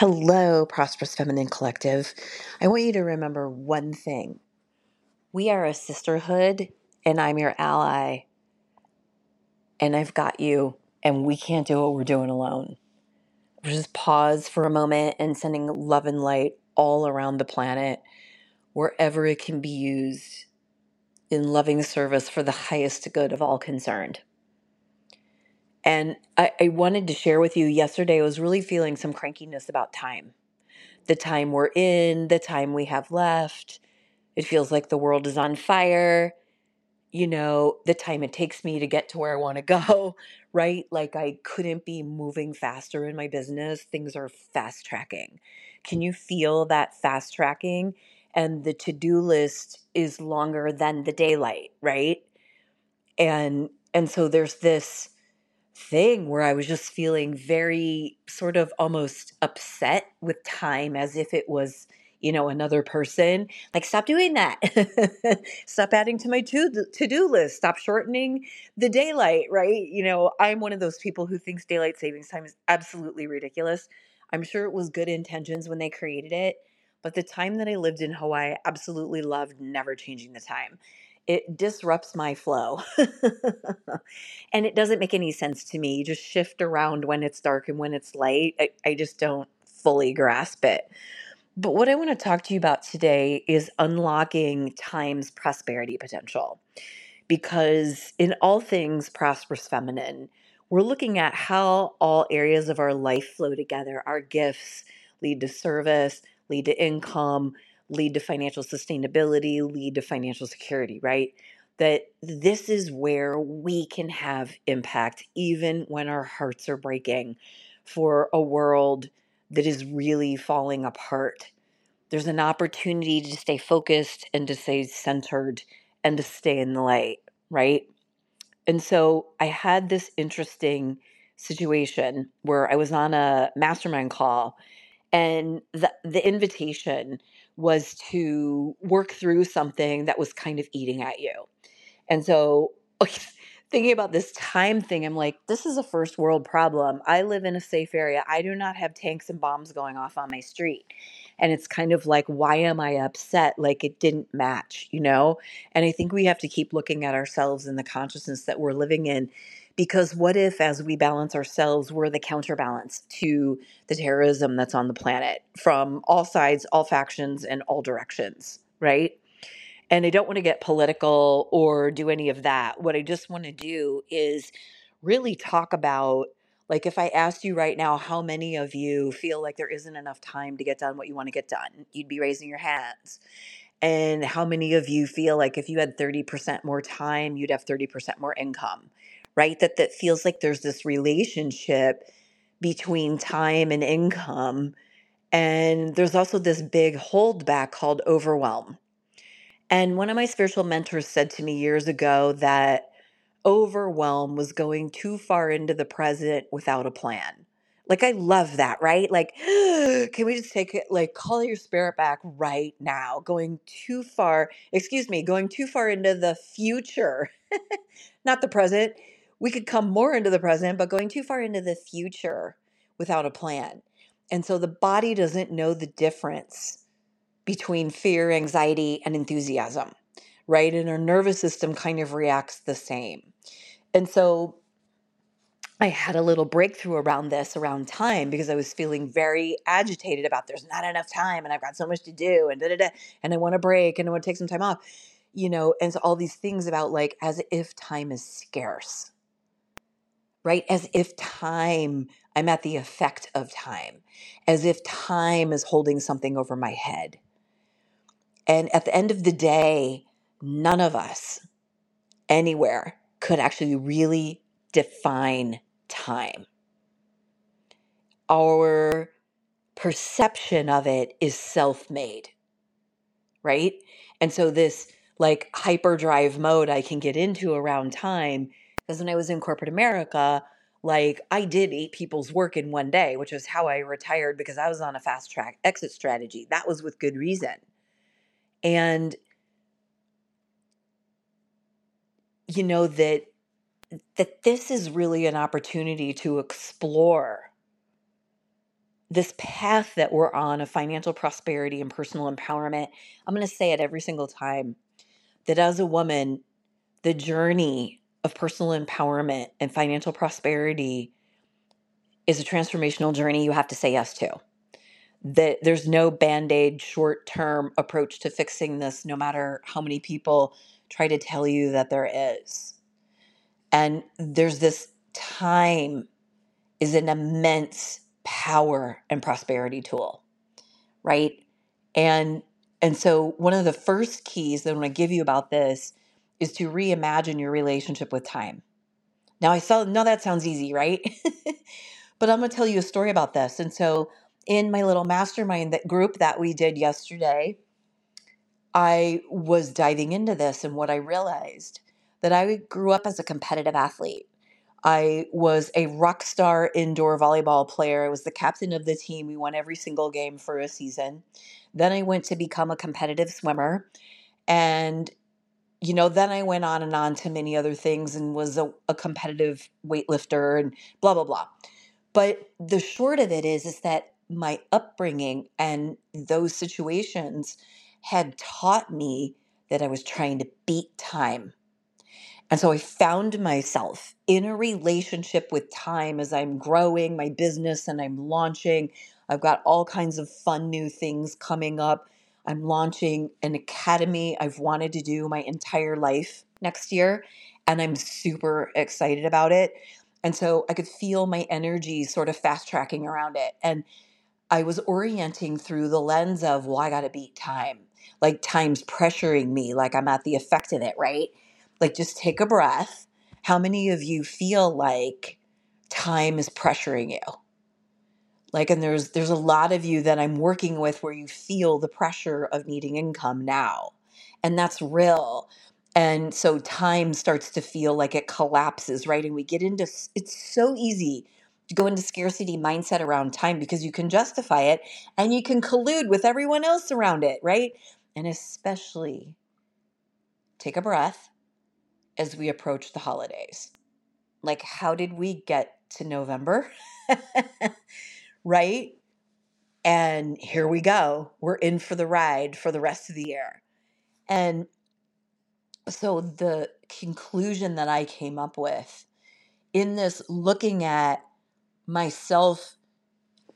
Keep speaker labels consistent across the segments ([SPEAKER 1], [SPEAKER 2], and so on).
[SPEAKER 1] Hello, Prosperous Feminine Collective. I want you to remember one thing. We are a sisterhood, and I'm your ally, and I've got you, and we can't do what we're doing alone. Just pause for a moment and sending love and light all around the planet, wherever it can be used in loving service for the highest good of all concerned. And I, I wanted to share with you yesterday, I was really feeling some crankiness about time the time we're in, the time we have left. It feels like the world is on fire. You know, the time it takes me to get to where I want to go, right? Like I couldn't be moving faster in my business. Things are fast tracking. Can you feel that fast tracking? And the to do list is longer than the daylight, right? And and so there's this thing where I was just feeling very sort of almost upset with time as if it was, you know, another person. Like, stop doing that. stop adding to my to do list. Stop shortening the daylight, right? You know, I'm one of those people who thinks daylight savings time is absolutely ridiculous. I'm sure it was good intentions when they created it, but the time that I lived in Hawaii, absolutely loved never changing the time it disrupts my flow. and it doesn't make any sense to me. You just shift around when it's dark and when it's light. I, I just don't fully grasp it. But what I want to talk to you about today is unlocking time's prosperity potential. Because in all things prosperous feminine, we're looking at how all areas of our life flow together. Our gifts lead to service, lead to income, lead to financial sustainability, lead to financial security, right? That this is where we can have impact even when our hearts are breaking for a world that is really falling apart. There's an opportunity to stay focused and to stay centered and to stay in the light, right? And so I had this interesting situation where I was on a mastermind call and the the invitation was to work through something that was kind of eating at you. And so thinking about this time thing, I'm like, this is a first world problem. I live in a safe area. I do not have tanks and bombs going off on my street. And it's kind of like, why am I upset? Like it didn't match, you know? And I think we have to keep looking at ourselves in the consciousness that we're living in because what if, as we balance ourselves, we're the counterbalance to the terrorism that's on the planet from all sides, all factions, and all directions, right? And I don't want to get political or do any of that. What I just want to do is really talk about like if I asked you right now how many of you feel like there isn't enough time to get done what you want to get done, you'd be raising your hands. And how many of you feel like if you had 30% more time, you'd have 30% more income? Right? That that feels like there's this relationship between time and income. And there's also this big holdback called overwhelm. And one of my spiritual mentors said to me years ago that overwhelm was going too far into the present without a plan. Like, I love that, right? Like, can we just take it, like, call your spirit back right now? Going too far, excuse me, going too far into the future, not the present, we could come more into the present, but going too far into the future without a plan. And so the body doesn't know the difference between fear, anxiety, and enthusiasm, right? And our nervous system kind of reacts the same. And so I had a little breakthrough around this around time because I was feeling very agitated about there's not enough time and I've got so much to do and da da da and I want to break and I want to take some time off, you know, and so all these things about like as if time is scarce right? As if time, I'm at the effect of time, as if time is holding something over my head. And at the end of the day, none of us anywhere could actually really define time. Our perception of it is self made, right? And so, this like hyperdrive mode I can get into around time because when I was in corporate America, like I did eight people's work in one day, which is how I retired because I was on a fast track exit strategy. That was with good reason. And you know that that this is really an opportunity to explore this path that we're on of financial prosperity and personal empowerment, I'm going to say it every single time that as a woman, the journey of personal empowerment and financial prosperity is a transformational journey you have to say yes to. That there's no band aid, short term approach to fixing this, no matter how many people try to tell you that there is. And there's this time is an immense power and prosperity tool, right? And and so one of the first keys that I want to give you about this is to reimagine your relationship with time. Now I saw now that sounds easy, right? but I'm going to tell you a story about this. And so in my little mastermind that group that we did yesterday, I was diving into this and what I realized that I grew up as a competitive athlete. I was a rock star indoor volleyball player. I was the captain of the team. We won every single game for a season. Then I went to become a competitive swimmer. And, you know, then I went on and on to many other things and was a, a competitive weightlifter and blah, blah, blah. But the short of it is, is that my upbringing and those situations had taught me that I was trying to beat time and so I found myself in a relationship with time as I'm growing my business and I'm launching. I've got all kinds of fun new things coming up. I'm launching an academy I've wanted to do my entire life next year, and I'm super excited about it. And so I could feel my energy sort of fast tracking around it. And I was orienting through the lens of, well, I got to beat time. Like time's pressuring me, like I'm at the effect of it, right? Like just take a breath. How many of you feel like time is pressuring you? Like and there's there's a lot of you that I'm working with where you feel the pressure of needing income now. And that's real. And so time starts to feel like it collapses, right? And we get into it's so easy to go into scarcity mindset around time because you can justify it and you can collude with everyone else around it, right? And especially take a breath as we approach the holidays. Like, how did we get to November? right? And here we go. We're in for the ride for the rest of the year. And so, the conclusion that I came up with in this looking at myself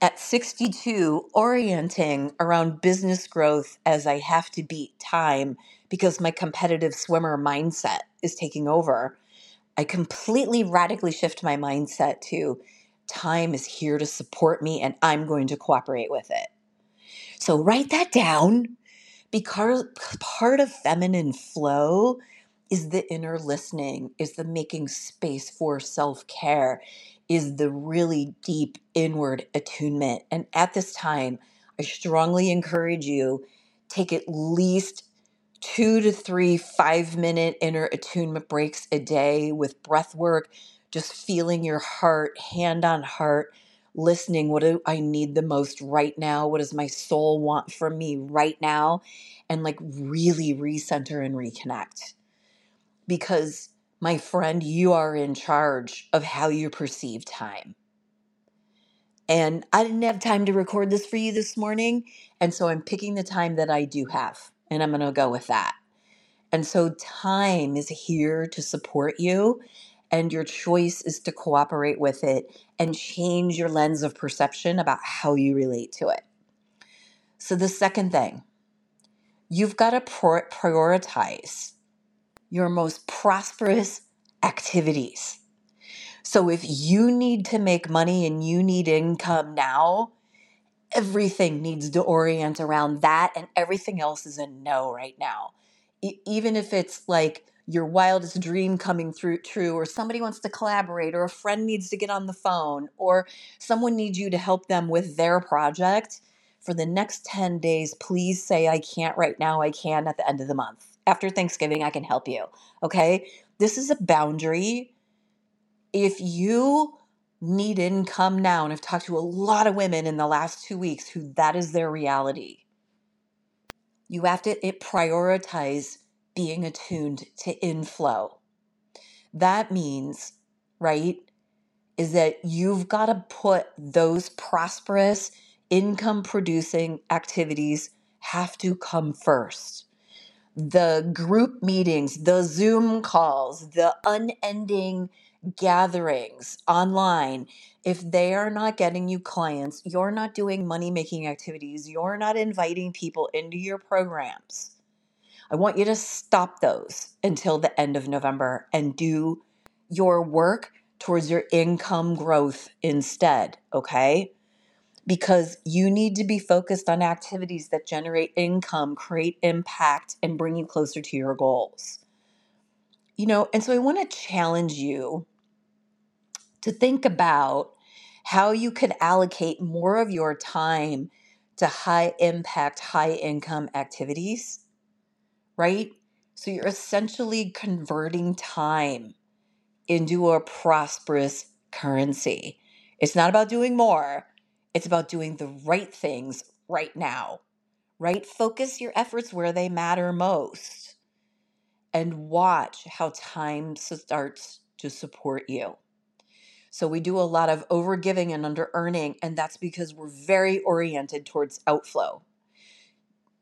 [SPEAKER 1] at 62 orienting around business growth as I have to beat time because my competitive swimmer mindset is taking over. I completely radically shift my mindset to time is here to support me and I'm going to cooperate with it. So write that down because part of feminine flow is the inner listening, is the making space for self care, is the really deep inward attunement. And at this time, I strongly encourage you take at least two to three five minute inner attunement breaks a day with breath work, just feeling your heart, hand on heart, listening. What do I need the most right now? What does my soul want from me right now? And like really recenter and reconnect. Because, my friend, you are in charge of how you perceive time. And I didn't have time to record this for you this morning. And so I'm picking the time that I do have and I'm going to go with that. And so time is here to support you, and your choice is to cooperate with it and change your lens of perception about how you relate to it. So, the second thing, you've got to prioritize your most prosperous activities. So, if you need to make money and you need income now, everything needs to orient around that and everything else is a no right now e- even if it's like your wildest dream coming through true or somebody wants to collaborate or a friend needs to get on the phone or someone needs you to help them with their project for the next 10 days please say i can't right now i can at the end of the month. After thanksgiving i can help you. Okay? This is a boundary. If you need income now, and I've talked to a lot of women in the last two weeks who that is their reality. You have to it prioritize being attuned to inflow. That means, right? is that you've got to put those prosperous income producing activities have to come first the group meetings, the Zoom calls, the unending gatherings online, if they are not getting you clients, you're not doing money making activities, you're not inviting people into your programs. I want you to stop those until the end of November and do your work towards your income growth instead, okay? because you need to be focused on activities that generate income, create impact, and bring you closer to your goals. You know, and so I want to challenge you to think about how you could allocate more of your time to high impact, high income activities, right? So you're essentially converting time into a prosperous currency. It's not about doing more, it's about doing the right things right now, right? Focus your efforts where they matter most and watch how time starts to support you. So, we do a lot of overgiving and under earning, and that's because we're very oriented towards outflow.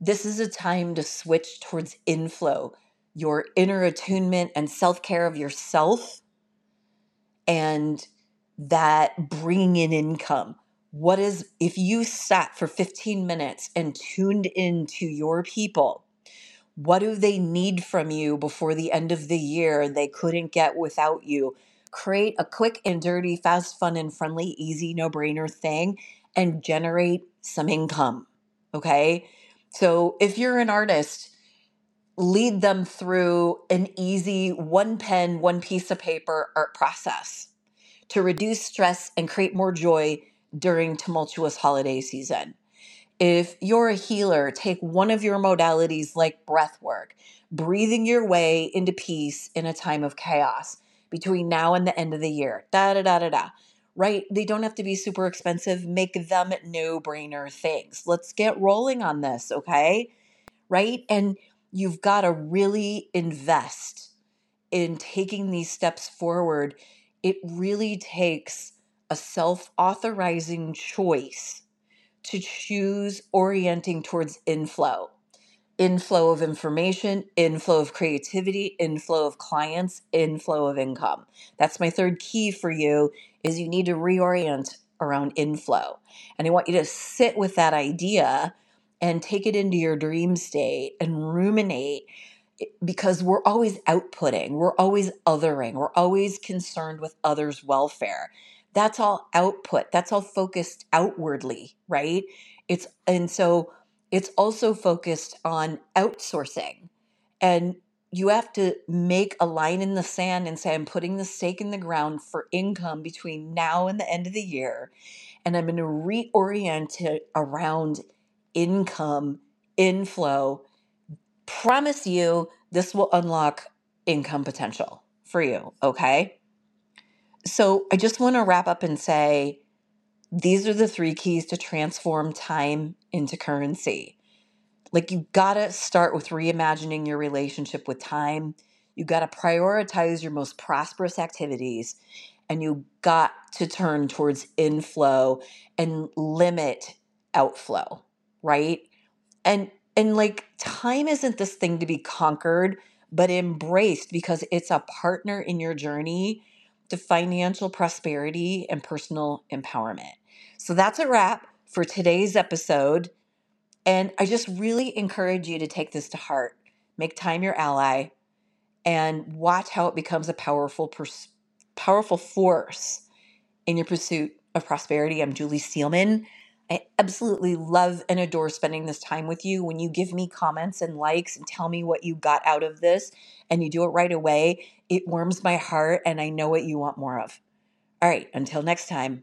[SPEAKER 1] This is a time to switch towards inflow, your inner attunement and self care of yourself, and that bringing in income. What is if you sat for 15 minutes and tuned into your people what do they need from you before the end of the year they couldn't get without you? Create a quick and dirty fast fun and friendly easy no brainer thing and generate some income okay so if you're an artist lead them through an easy one pen one piece of paper art process to reduce stress and create more joy during tumultuous holiday season. If you're a healer, take one of your modalities like breath work, breathing your way into peace in a time of chaos between now and the end of the year. Da da da da da. Right? They don't have to be super expensive. Make them no brainer things. Let's get rolling on this, okay? Right? And you've got to really invest in taking these steps forward. It really takes a self authorizing choice to choose orienting towards inflow inflow of information, inflow of creativity, inflow of clients, inflow of income. That's my third key for you is you need to reorient around inflow. And I want you to sit with that idea and take it into your dream state and ruminate because we're always outputting, we're always othering, we're always concerned with others' welfare that's all output that's all focused outwardly right it's and so it's also focused on outsourcing. And you have to make a line in the sand and say i'm putting the stake in the ground for income between now and the end of the year and i'm going to reorient it around income inflow. Promise you this will unlock income potential for you okay? So I just want to wrap up and say these are the three keys to transform time into currency. Like you got to start with reimagining your relationship with time. You got to prioritize your most prosperous activities and you got to turn towards inflow and limit outflow, right? And and like time isn't this thing to be conquered, but embraced because it's a partner in your journey to financial prosperity and personal empowerment. So that's a wrap for today's episode. And I just really encourage you to take this to heart. Make time your ally and watch how it becomes a powerful pers- powerful force in your pursuit of prosperity. I'm Julie Steelman. I absolutely love and adore spending this time with you. When you give me comments and likes and tell me what you got out of this, and you do it right away, it warms my heart and I know what you want more of. All right, until next time.